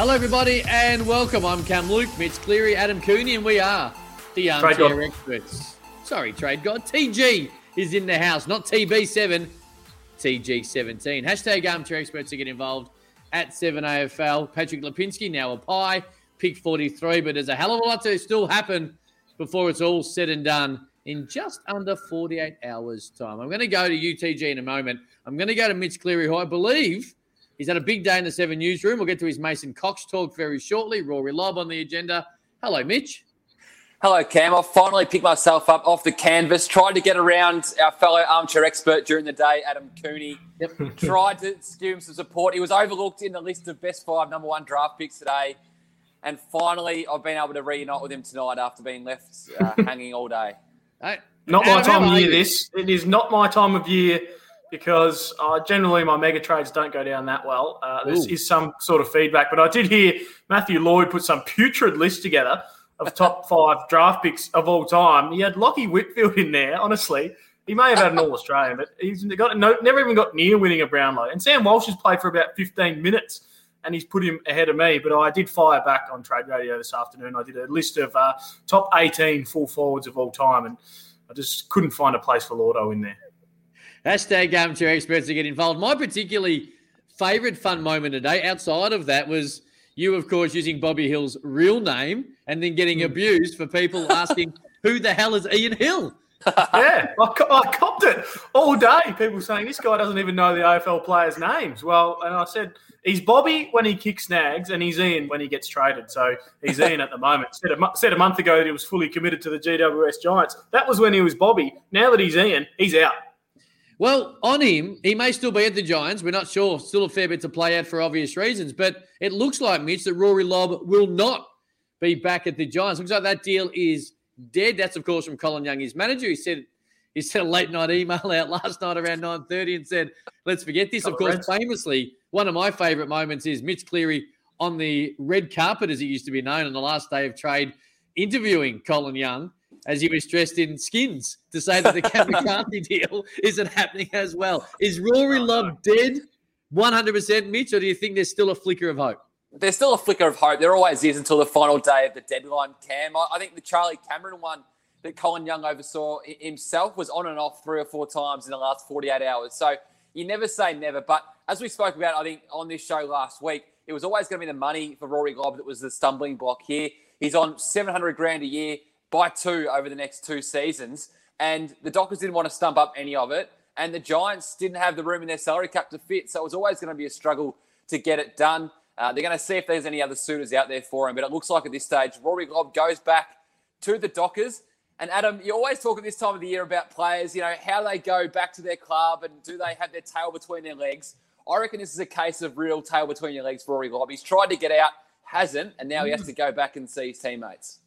Hello, everybody, and welcome. I'm Cam Luke, Mitch Cleary, Adam Cooney, and we are the Armchair Experts. Sorry, Trade God. TG is in the house, not TB7, TG17. Hashtag Armchair Experts to get involved at 7AFL. Patrick Lipinski, now a pie, pick 43, but there's a hell of a lot to still happen before it's all said and done in just under 48 hours' time. I'm going to go to UTG in a moment. I'm going to go to Mitch Cleary, who I believe He's had a big day in the Seven newsroom. We'll get to his Mason Cox talk very shortly. Rory Lobb on the agenda. Hello, Mitch. Hello, Cam. I finally picked myself up off the canvas. Tried to get around our fellow armchair expert during the day, Adam Cooney. Yep. Tried to give him some support. He was overlooked in the list of best five number one draft picks today. And finally, I've been able to reunite with him tonight after being left uh, hanging all day. Hey, Not my time of year. This it is not my time of year because uh, generally my mega trades don't go down that well. Uh, there is some sort of feedback, but I did hear Matthew Lloyd put some putrid list together of top five draft picks of all time. He had Lachie Whitfield in there. Honestly, he may have had an All Australian, but he's got no, never even got near winning a Brownlow. And Sam Walsh has played for about 15 minutes. And he's put him ahead of me, but I did fire back on Trade Radio this afternoon. I did a list of uh, top 18 full forwards of all time, and I just couldn't find a place for Lordo in there. Hashtag Armchair Experts to get involved. My particularly favourite fun moment today, outside of that, was you, of course, using Bobby Hill's real name and then getting hmm. abused for people asking who the hell is Ian Hill. yeah, I, co- I copped it all day. People saying this guy doesn't even know the AFL players' names. Well, and I said he's Bobby when he kicks snags, and he's Ian when he gets traded. So he's Ian at the moment. Said a, said a month ago that he was fully committed to the GWS Giants. That was when he was Bobby. Now that he's Ian, he's out. Well, on him, he may still be at the Giants. We're not sure. Still a fair bit to play out for obvious reasons. But it looks like, Mitch, that Rory Lobb will not be back at the Giants. Looks like that deal is dead. That's, of course, from Colin Young, his manager. He said he sent a late night email out last night around 9.30 and said, let's forget this. Of course, famously, one of my favourite moments is Mitch Cleary on the red carpet, as it used to be known, on the last day of trade, interviewing Colin Young as he was dressed in skins to say that the Cam McCarthy deal isn't happening as well. Is Rory Lobb dead 100%, Mitch, or do you think there's still a flicker of hope? There's still a flicker of hope. There always is until the final day of the deadline, Cam. I, think the Charlie Cameron one that Colin Young oversaw himself was on and off three or four times in the last 48 hours. So you never say never. But as we spoke about, I think, on this show last week, it was always going to be the money for Rory Lobb that was the stumbling block here. He's on 700 grand a year by two over the next two seasons. And the Dockers didn't want to stump up any of it. And the Giants didn't have the room in their salary cap to fit. So it was always going to be a struggle to get it done. Uh, they're going to see if there's any other suitors out there for him. But it looks like at this stage, Rory Lobb goes back to the Dockers. And Adam, you always talk at this time of the year about players, you know, how they go back to their club and do they have their tail between their legs. I reckon this is a case of real tail between your legs for Rory Lobb. He's tried to get out, hasn't, and now he has to go back and see his teammates.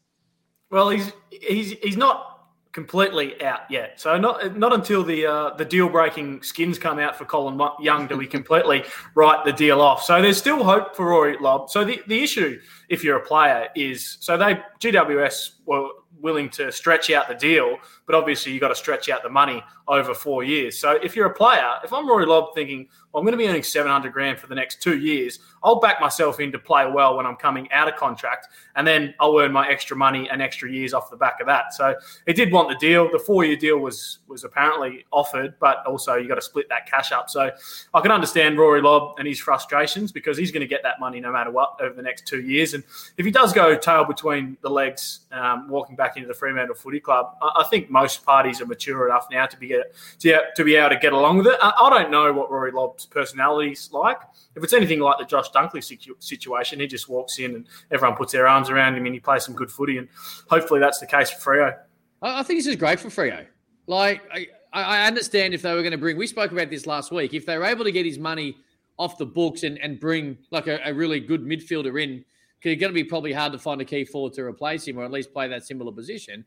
Well, he's he's he's not completely out yet. So not not until the uh, the deal breaking skins come out for Colin Young do we completely write the deal off. So there's still hope for Rory Lobb. So the, the issue, if you're a player, is so they GWS were willing to stretch out the deal, but obviously you got to stretch out the money over four years. So if you're a player, if I'm Rory Lobb thinking I'm going to be earning 700 grand for the next two years, I'll back myself in to play well when I'm coming out of contract, and then I'll earn my extra money and extra years off the back of that. So he did want the deal. The four year deal was was apparently offered, but also you got to split that cash up. So I can understand Rory Lobb and his frustrations because he's going to get that money no matter what over the next two years. And if he does go tail between the legs, um, walking back into the Fremantle Footy Club. I, I think most parties are mature enough now to be to, to be able to get along with it. I, I don't know what Rory Lobb's personality's like. If it's anything like the Josh Dunkley situ- situation, he just walks in and everyone puts their arms around him and he plays some good footy. And hopefully that's the case for Freo. I think this is great for Freo. Like, I, I understand if they were going to bring, we spoke about this last week, if they were able to get his money off the books and, and bring like a, a really good midfielder in, because it's going to be probably hard to find a key forward to replace him or at least play that similar position.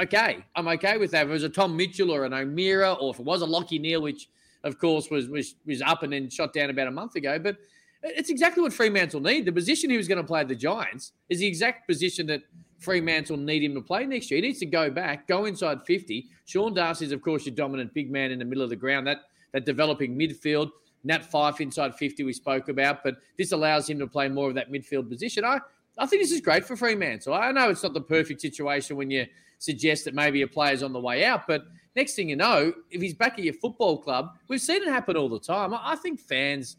Okay, I'm okay with that. If it was a Tom Mitchell or an O'Meara, or if it was a Lachie Neale, which of course was, was was up and then shot down about a month ago, but it's exactly what Fremantle need. The position he was going to play at the Giants is the exact position that Fremantle need him to play next year. He needs to go back, go inside 50. Sean Darcy is, of course, your dominant big man in the middle of the ground. That that developing midfield. Nat Fyfe inside 50 we spoke about, but this allows him to play more of that midfield position. I, I think this is great for Fremantle. I know it's not the perfect situation when you suggest that maybe a player's on the way out, but next thing you know, if he's back at your football club, we've seen it happen all the time. I think fans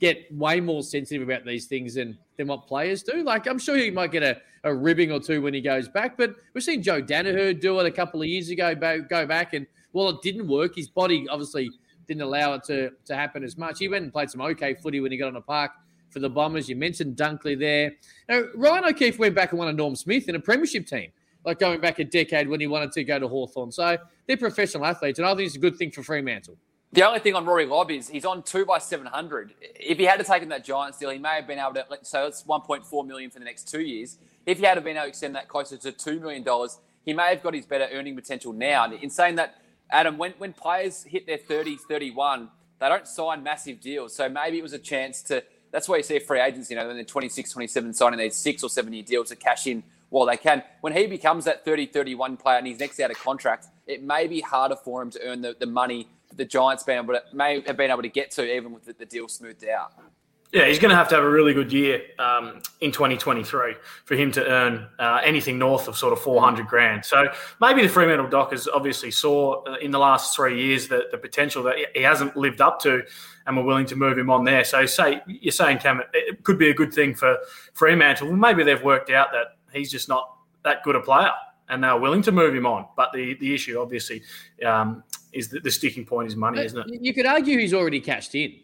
get way more sensitive about these things than than what players do. Like I'm sure he might get a, a ribbing or two when he goes back, but we've seen Joe Daniher do it a couple of years ago, go back, and well, it didn't work. His body obviously didn't allow it to, to happen as much. He went and played some okay footy when he got on the park for the Bombers. You mentioned Dunkley there. Now, Ryan O'Keefe went back and won a Norm Smith in a premiership team, like going back a decade when he wanted to go to Hawthorn. So they're professional athletes, and I think it's a good thing for Fremantle. The only thing on Rory Lobb is he's on two by seven hundred. If he had to take that Giants deal, he may have been able to. So it's one point four million for the next two years. If he had been able to extend that closer to two million dollars, he may have got his better earning potential now. In saying that, Adam, when when players hit their 30, 31, they don't sign massive deals. So maybe it was a chance to. That's why you see free agents, you know, when they're 26, 27, signing these six or seven year deals to cash in while they can. When he becomes that 30, 31 player and he's next out of contract, it may be harder for him to earn the, the money that the Giants been able to, may have been able to get to even with the, the deal smoothed out. Yeah, he's going to have to have a really good year um, in 2023 for him to earn uh, anything north of sort of 400 grand. So maybe the Fremantle Dockers obviously saw uh, in the last three years that the potential that he hasn't lived up to and were willing to move him on there. So say you're saying, Cam, it could be a good thing for Fremantle. Well, maybe they've worked out that he's just not that good a player and they're willing to move him on. But the, the issue, obviously, um, is that the sticking point is money, isn't it? You could argue he's already cashed in.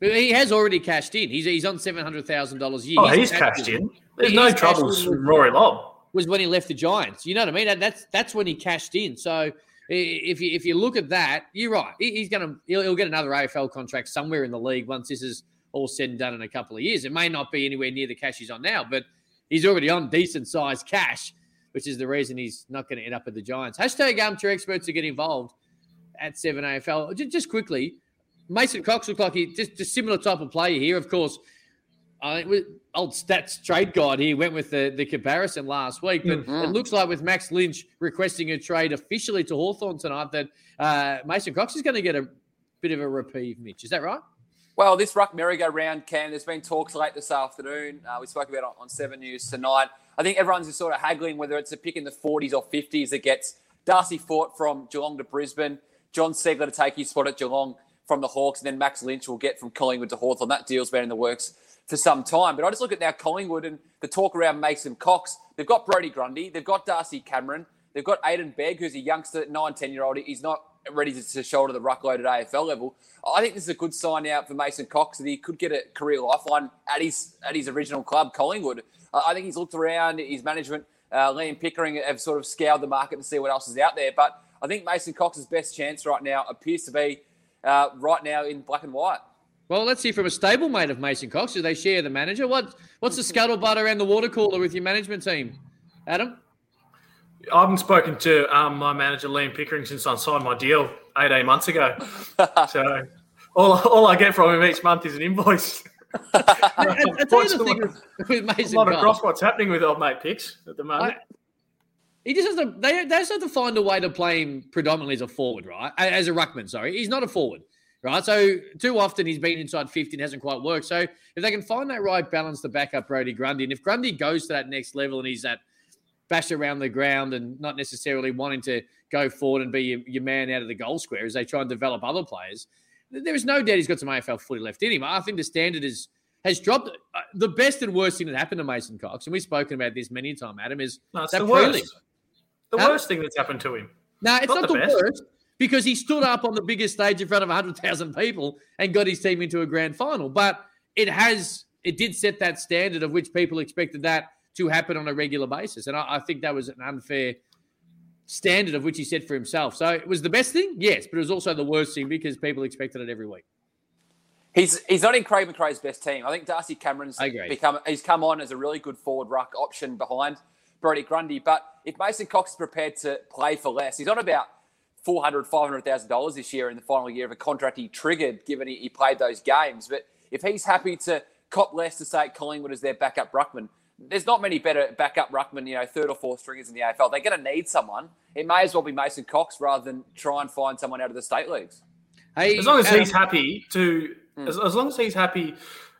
He has already cashed in. He's, he's on seven hundred thousand dollars a year. Oh, he's, he's cashed in. There's no troubles with Rory Lobb. Was when he left the Giants. You know what I mean? That's that's when he cashed in. So if you if you look at that, you're right. He's gonna he'll, he'll get another AFL contract somewhere in the league once this is all said and done in a couple of years. It may not be anywhere near the cash he's on now, but he's already on decent sized cash, which is the reason he's not going to end up at the Giants. Hashtag armchair experts to get involved at seven AFL. Just, just quickly, Mason Cox looked like he just a similar type of player here. Of course, I think old stats trade guide here went with the, the comparison last week, but mm-hmm. it looks like with Max Lynch requesting a trade officially to Hawthorn tonight, that uh, Mason Cox is going to get a bit of a reprieve, Mitch. Is that right? Well, this ruck merry-go-round, Cam, there's been talks late this afternoon. Uh, we spoke about it on 7 News tonight. I think everyone's just sort of haggling whether it's a pick in the 40s or 50s that gets Darcy Fort from Geelong to Brisbane, Jon Ceglar to take his spot at Geelong, from the Hawks, and then Max Lynch will get from Collingwood to Hawthorn. That deal's been in the works for some time. But I just look at now Collingwood and the talk around Mason Cox. They've got Brodie Grundy, they've got Darcy Cameron, they've got Aiden Begg, who's a youngster, 9, 10 year old. He's not ready to, to shoulder the ruckload at AFL level. I think this is a good sign out for Mason Cox that he could get a career lifeline at his at his original club, Collingwood. I think he's looked around, his management, uh, Liam Pickering have sort of scoured the market to see what else is out there. But I think Mason Cox's best chance right now appears to be uh, right now in black and white. Well, let's hear from a stablemate of Mason Cox. Do they share the manager? What What's the scuttlebutt around the water cooler with your management team, Adam? I haven't spoken to um, my manager Liam Pickering since I signed my deal eight eight months ago. so all, all I get from him each month is an invoice. I, I, I tell you the thing with, with Mason I'm not across what's happening with old mate Picks at the moment. I, he just has to. They, they just have to find a way to play him predominantly as a forward, right? As a ruckman, sorry. He's not a forward, right? So too often he's been inside 50 and hasn't quite worked. So if they can find that right balance to back up Brodie Grundy, and if Grundy goes to that next level and he's that bash around the ground and not necessarily wanting to go forward and be your, your man out of the goal square as they try and develop other players, there is no doubt he's got some AFL footy left in him. I think the standard is has dropped. Uh, the best and worst thing that happened to Mason Cox, and we've spoken about this many times, Adam, is no, that prelim. the Huh? worst thing that's happened to him. No, it's Not not, the the, worst because he stood up on the biggest stage in front of 100,000 people and got his team into a grand final. But it has, it did set that standard of which people expected that to happen on a regular basis. And I, I think that was an unfair standard of which he set for himself. So it was the best thing, yes, but it was also the worst thing because people expected it every week. He's he's not in Craig McRae's best team. I think Darcy Cameron's become he's come on as a really good forward ruck option behind Brodie Grundy. But if Mason Cox is prepared to play for less, he's on about four hundred, five hundred thousand dollars this year in the final year of a contract he triggered, given he, he played those games. But if he's happy to cop less to say Collingwood as their backup ruckman, there's not many better backup ruckman, you know, third or fourth stringers in the AFL. They're going to need someone. It may as well be Mason Cox rather than try and find someone out of the state leagues. Hey, As long as Adam, he's happy to, Hmm. as, as long as he's happy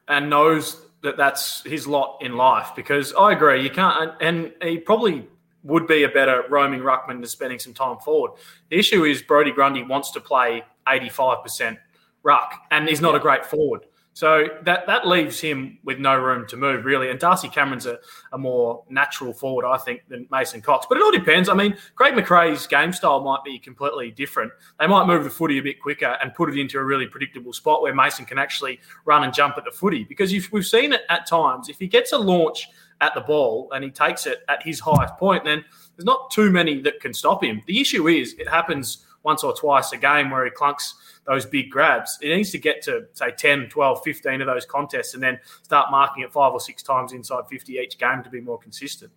and knows that that's his lot in life, because I agree, you can't, and, and he probably would be a better roaming ruckman than spending some time forward. The issue is Brodie Grundy wants to play 85% ruck, and he's not a great forward. So that, that leaves him with no room to move, really. And Darcy Cameron's a, a more natural forward, I think, than Mason Cox. But it all depends. I mean, Craig McRae's game style might be completely different. They might move the footy a bit quicker and put it into a really predictable spot where Mason can actually run and jump at the footy. Because if we've seen it at times, if he gets a launch at the ball and he takes it at his highest point, then there's not too many that can stop him. The issue is it happens once or twice a game where he clunks those big grabs. It needs to get to, say, 10, 12, 15 of those contests and then start marking it five or six times inside 50 each game to be more consistent.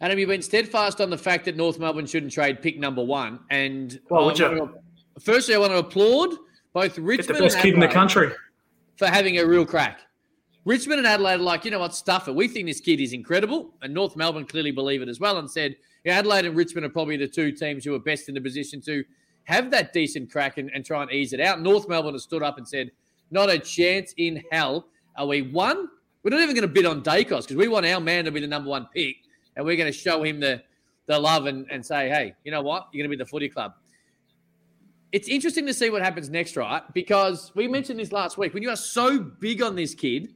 Adam, you've been steadfast on the fact that North Melbourne shouldn't trade pick number one. And Well, uh, uh, I would you? to- firstly, I want to applaud both Get the Richmond best and kid in the Adelaide country. for having a real crack. Richmond and Adelaide are like, you know what, stuff it. We think this kid is incredible. And North Melbourne clearly believe it as well and said, yeah, Adelaide and Richmond are probably the two teams who are best in the position to have that decent crack and, and try and ease it out. North Melbourne has stood up and said, not a chance in hell are we one. We're not even going to bid on Daicos because we want our man to be the number one pick and we're going to show him the, the love and, and say, hey, you know what? You're going to be the footy club it's interesting to see what happens next, right? Because we mentioned this last week. When you are so big on this kid,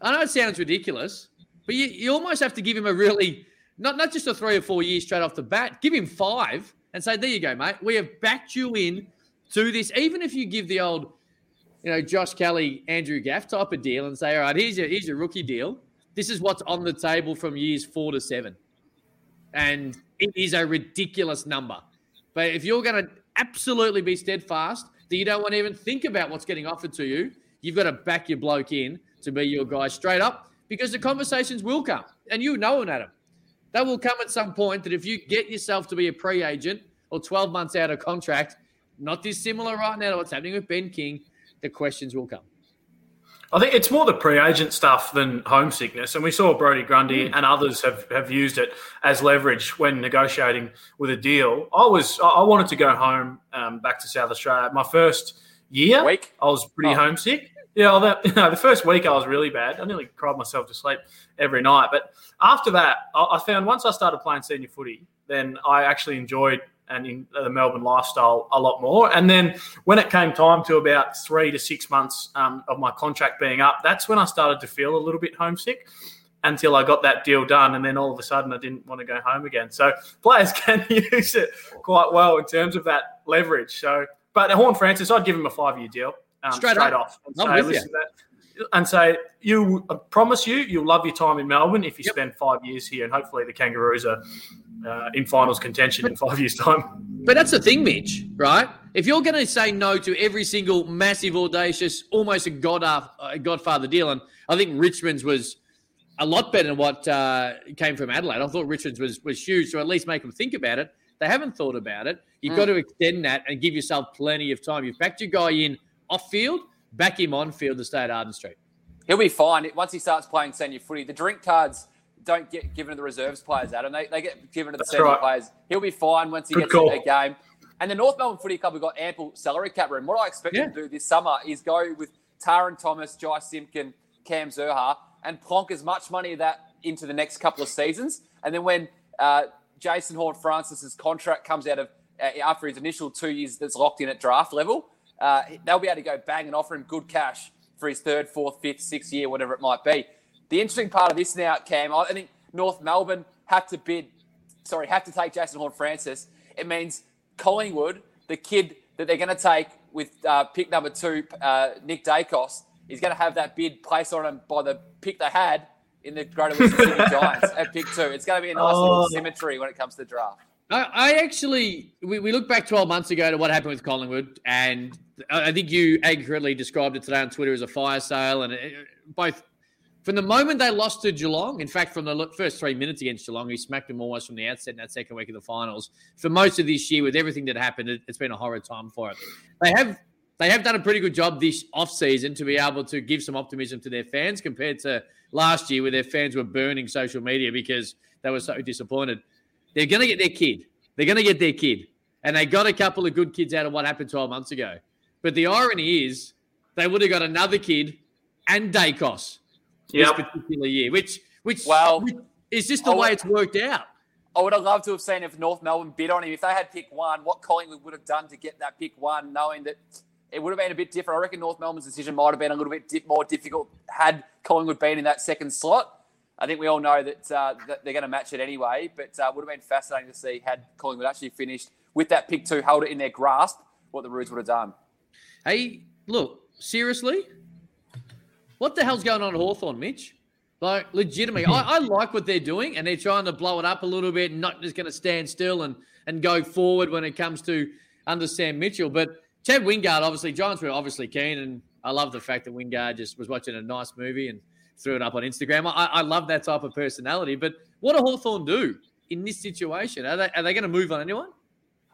I know it sounds ridiculous, but you, you almost have to give him a really not not just a three or four years straight off the bat. Give him five and say, "There you go, mate. We have backed you in to this." Even if you give the old, you know, Josh Kelly, Andrew Gaff type of deal and say, "All right, here's your here's your rookie deal. This is what's on the table from years four to seven. and it is a ridiculous number. But if you're going to absolutely be steadfast that you don't want to even think about what's getting offered to you, you've got to back your bloke in to be your guy straight up because the conversations will come. And you know it, Adam. They will come at some point that if you get yourself to be a pre agent or 12 months out of contract, not dissimilar right now to what's happening with Ben King, the questions will come. I think it's more the pre-agent stuff than homesickness, and we saw Brodie Grundy and others have, have used it as leverage when negotiating with a deal. I was I wanted to go home um, back to South Australia. My first year, Week? I was pretty Oh. homesick. Yeah, well, that, you know, the first week I was really bad. I nearly cried myself to sleep every night. But after that, I, found once I started playing senior footy, then I actually enjoyed and in the Melbourne lifestyle a lot more. And then when it came time to about three to six months um, of my contract being up, that's when I started to feel a little bit homesick until I got that deal done. And then all of a sudden, I didn't want to go home again. So players can use it quite well in terms of that leverage. So, but Horne-Francis, I'd give him a five year deal um, Straight straight, up. off. And I'm say, with you. that, and say, you I promise you, you'll love your time in Melbourne if you Yep. spend five years here. And hopefully the Kangaroos are uh, in finals contention in five years' time. But that's the thing, Mitch, right? If you're going to say no to every single massive, audacious, almost a god a godfather deal, and I think Richmond's was a lot better than what uh, came from Adelaide. I thought Richmond's was was huge, so at least make them think about it. They haven't thought about it. You've got to extend that and give yourself plenty of time. You've backed your guy in off field, back him on field to stay at Arden Street. He'll be fine once he starts playing senior footy. The drink cards don't get given to the reserves players, Adam. They, they get given to the That's senior right. players. He'll be fine once he Good gets call. a game. And the North Melbourne Footy Club have got ample salary cap room. What I expect Yeah. them to do this summer is go with Tarryn Thomas, Jy Simpkin, Cam Zurhaar, and plonk as much money of that into the next couple of seasons. And then when uh, Jason Horne-Francis's contract comes out of uh, after his initial two years that's locked in at draft level, uh, they'll be able to go bang and offer him good cash for his third, fourth, fifth, sixth year, whatever it might be. The interesting part of this now, Cam, I think North Melbourne had to bid sorry, have to take Jason Horne-Francis. it means Collingwood, the kid that they're going to take with uh, pick number two, uh, Nick Daicos, is going to have that bid placed on him by the pick they had in the Greater Western Giants at pick two. It's going to be a nice oh. little symmetry when it comes to the draft. I, actually, we, we look back 12 months ago to what happened with Collingwood, and I think you accurately described it today on Twitter as a fire sale. And it, both from the moment they lost to Geelong, in fact, from the first three minutes against Geelong, he smacked them almost from the outset in that second week of the finals. For most of this year, with everything that happened, it, has been a horrid time for it. They have they have done a pretty good job this off season to be able to give some optimism to their fans compared to last year, where their fans were burning social media because they were so disappointed. They're going to get their kid. They're going to get their kid, and they got a couple of good kids out of what happened 12 months ago. But the irony is, they would have got another kid and Daicos yep. this particular year, which which well is just the way it's worked out. I would have loved to have seen if North Melbourne bid on him. If they had pick one, what Collingwood would have done to get that pick one, knowing that it would have been a bit different. I reckon North Melbourne's decision might have been a little bit more difficult had Collingwood been in that second slot. I think we all know that, uh, that they're going to match it anyway, but uh, would have been fascinating to see had Collingwood actually finished with that pick two, held it in their grasp, what the Roos would have done. Hey, look, seriously, what the hell's going on at Hawthorn, Mitch? Like, legitimately, I, I, like what they're doing, and they're trying to blow it up a little bit and not just going to stand still and, and go forward when it comes to under Sam Mitchell. But Chad Wingard, obviously, Giants were obviously keen, and I love the fact that Wingard just was watching a nice movie and threw it up on Instagram. I, I love that type of personality. But what do Hawthorn do in this situation? Are they, are they going to move on anyone?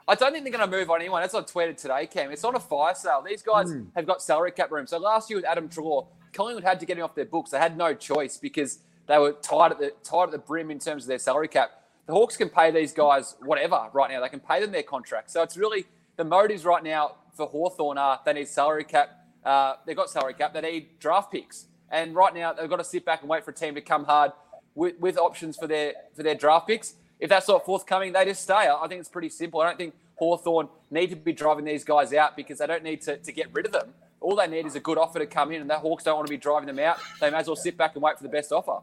I don't think they're going to move on anyone. That's what I tweeted today, Cam. It's not a fire sale. These guys mm. have got salary cap room. So last year with Adam Treloar, Collingwood had to get him off their books. They had no choice because they were tied at the tied at the brim in terms of their salary cap. The Hawks can pay these guys whatever right now. They can pay them their contract. So it's really the motives right now for Hawthorn are they need salary cap. Uh, they've got salary cap. They need draft picks. And right now they've got to sit back and wait for a team to come hard with, with options for their for their draft picks. If that's not forthcoming, they just stay. I think it's pretty simple. I don't think Hawthorn need to be driving these guys out because they don't need to, to get rid of them. All they need is a good offer to come in, and the Hawks don't want to be driving them out. They may as well sit back and wait for the best offer.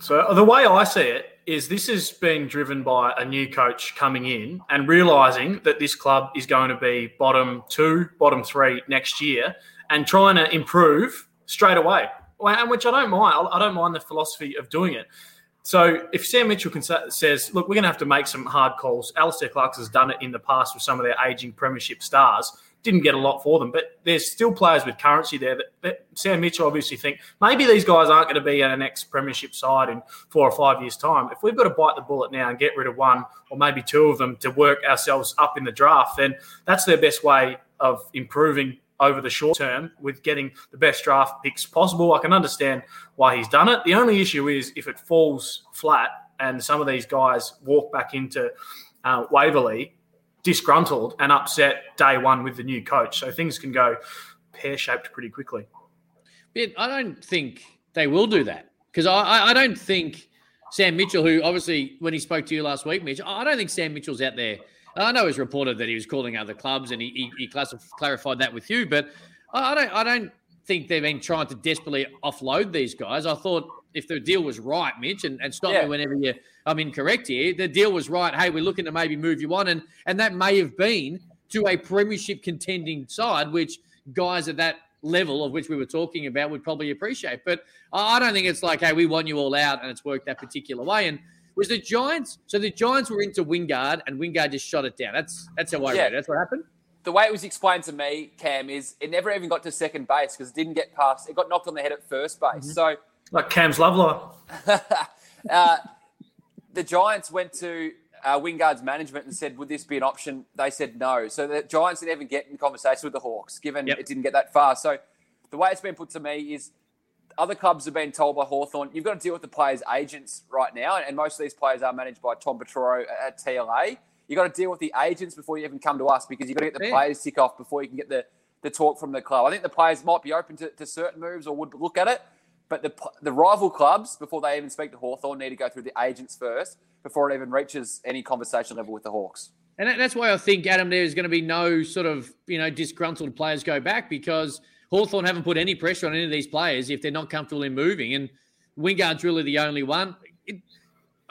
So the way I see it is this is being driven by a new coach coming in and realizing that this club is going to be bottom two, bottom three next year, and trying to improve straight away. And which I don't mind. I don't mind the philosophy of doing it. So if Sam Mitchell can, says, look, we're going to have to make some hard calls. Alastair Clark has done it in the past with some of their aging premiership stars didn't get a lot for them, but there's still players with currency there that, that Sam Mitchell obviously think maybe these guys aren't going to be in an next premiership side in four or five years' time. If we've got to bite the bullet now and get rid of one or maybe two of them to work ourselves up in the draft, then that's their best way of improving over the short term with getting the best draft picks possible. I can understand why he's done it. The only issue is if it falls flat and some of these guys walk back into uh, Waverley disgruntled and upset day one with the new coach. So things can go pear shaped pretty quickly. But I don't think they will do that because I, I don't think Sam Mitchell, who obviously when he spoke to you last week, Mitch, I don't think Sam Mitchell's out there. I know it was reported that he was calling other clubs and he, he, he clarified that with you, but I don't I don't think they've been trying to desperately offload these guys. I thought if the deal was right, Mitch, and, and stop yeah. me whenever you I'm incorrect here. The deal was right. Hey, we're looking to maybe move you on, and and that may have been to a premiership contending side, which guys at that level of which we were talking about would probably appreciate. But I don't think it's like, hey, we want you all out, and it's worked that particular way. And was the Giants? So the Giants were into Wingard, and Wingard just shot it down. That's that's how I yeah. read. It. That's what happened. The way it was explained to me, Cam, is it never even got to second base because it didn't get past. It got knocked on the head at first base. Mm-hmm. So like Cam's love uh, the Giants went to uh, Wingard's management and said, "Would this be an option?" They said no. So the Giants didn't even get in conversation with the Hawks, given yep. it didn't get that far. So the way it's been put to me is other clubs have been told by Hawthorn, you've got to deal with the players' agents right now, and most of these players are managed by Tom Petroro at TLA. You've got to deal with the agents before you even come to us because you've got to get the yeah. players tick off before you can get the, the talk from the club. I think the players might be open to, to certain moves or would look at it, but the, the rival clubs, before they even speak to Hawthorn, need to go through the agents first before it even reaches any conversation level with the Hawks. And that's why I think, Adam, there's going to be no sort of, you know, disgruntled players go back because Hawthorn haven't put any pressure on any of these players if they're not comfortable in moving. And Wingard's really the only one. It,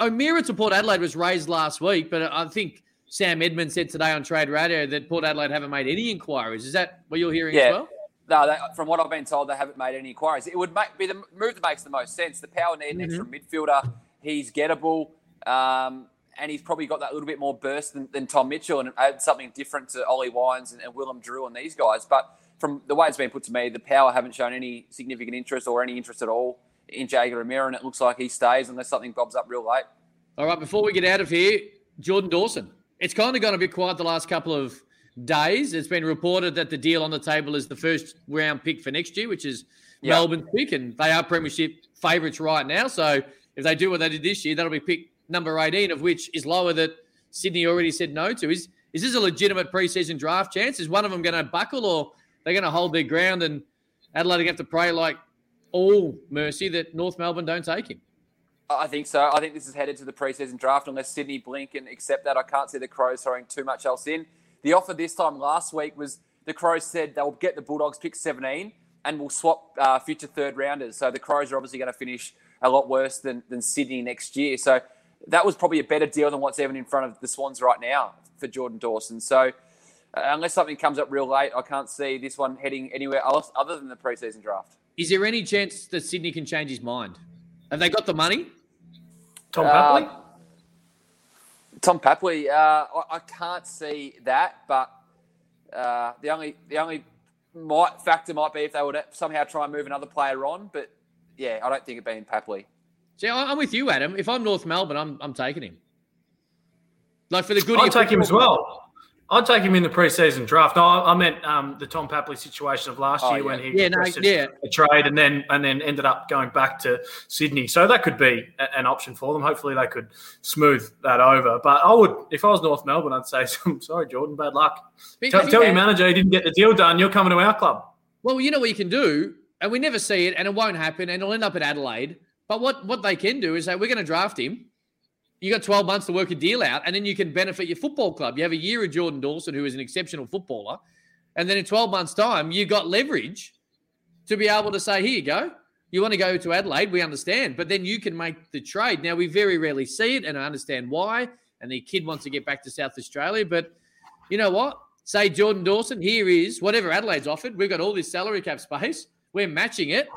O'Meara to Port Adelaide was raised last week, but I think Sam Edmund said today on Trade Radio that Port Adelaide haven't made any inquiries. Is that what you're hearing Yeah. as well? No, they, from what I've been told, they haven't made any inquiries. It would make, be the move that makes the most sense. The power need an extra midfielder. He's gettable, um, and he's probably got that little bit more burst than, than Tom Mitchell, and add something different to Ollie Wines and, and Willem Drew and these guys. But from the way it's been put to me, the power haven't shown any significant interest or any interest at all in Jaeger O'Meara, and it looks like he stays unless something bobs up real late. All right, before we get out of here, Jordan Dawson. It's kind of gone a bit quiet the last couple of days. It's been reported that the deal on the table is the first round pick for next year, which is Yeah. Melbourne's pick, and they are premiership favourites right now. So if they do what they did this year, that'll be pick number 18, of which is lower that Sydney already said no to. Is is this a legitimate preseason draft chance? Is one of them going to buckle or they're going to hold their ground and Adelaide have to pray like all mercy that North Melbourne don't take him? I think so. I think this is headed to the preseason draft unless Sydney blink and accept that. I can't see the Crows throwing too much else in. The offer this time last week was the Crows said they'll get the Bulldogs pick 17 and we'll swap uh, future third rounders. So the Crows are obviously going to finish a lot worse than, than Sydney next year. So that was probably a better deal than what's even in front of the Swans right now for Jordan Dawson. So unless something comes up real late, I can't see this one heading anywhere else other than the preseason draft. Is there any chance that Sydney can change his mind? Have they got the money? Tom Uh, Papley? Tom Papley, uh, I, I can't see that, but uh, the only the only might, factor might be if they would somehow try and move another player on. But yeah, I don't think it'd be in Papley. See, I- I'm with you, Adam. If I'm North Melbourne, I'm, I'm taking him. Like for the good. of I'd your take him as well. I'd take him in the preseason draft. No, I meant um, the Tom Papley situation of last Oh, year yeah. when he Yeah, no, yeah. a trade and then and then ended up going back to Sydney. So that could be a- an option for them. Hopefully, they could smooth that over. But I would, if I was North Melbourne, I'd say, "I'm sorry, Jordan, bad luck." Tell, your manager he didn't get the deal done. You're coming to our club. Well, you know what you can do, and we never see it, and it won't happen, and it'll end up at Adelaide. But what what they can do is that we're going to draft him. You got 12 months to work a deal out, and then you can benefit your football club. You have a year of Jordan Dawson, who is an exceptional footballer, and then in 12 months' time, you got leverage to be able to say, "Here you go. You want to go to Adelaide? We understand." But then you can make the trade. Now we very rarely see it, and I understand why. And the kid wants to get back to South Australia, but you know what? Say Jordan Dawson, here is whatever Adelaide's offered. We've got all this salary cap space. We're matching it.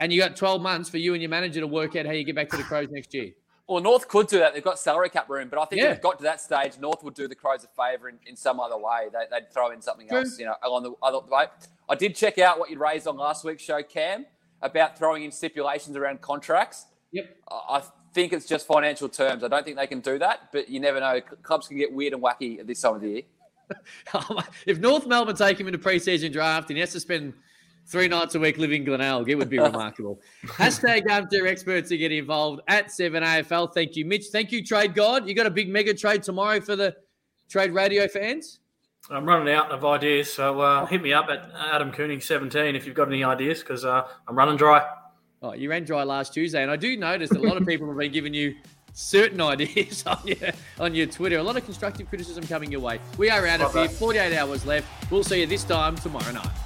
And you got 12 months for you and your manager to work out how you get back to the Crows next year. Well, North could do that. They've got salary cap room, but I think Yeah. if it got to that stage, North would do the Crows a favour in, in some other way. They, they'd throw in something True. else, you know, along the other way. I did check out what you raised on last week's show, Cam, about throwing in stipulations around contracts. Yep. I think it's just financial terms. I don't think they can do that, but you never know. Clubs can get weird and wacky at this time of the year. if North Melbourne take him in the preseason draft and he has to spend three nights a week living in Glenelg, it would be remarkable. Hashtag armchair experts to get involved at 7AFL. Thank you, Mitch. Thank you, Trade God. You got a big mega trade tomorrow for the Trade Radio fans? I'm running out of ideas, so uh, hit me up at Adam Cooning 17 if you've got any ideas because uh, I'm running dry. Oh, you ran dry last Tuesday, and I do notice that a lot of people have been giving you certain ideas on your on your Twitter. A lot of constructive criticism coming your way. We are out of here. 48 hours left. We'll see you this time tomorrow night.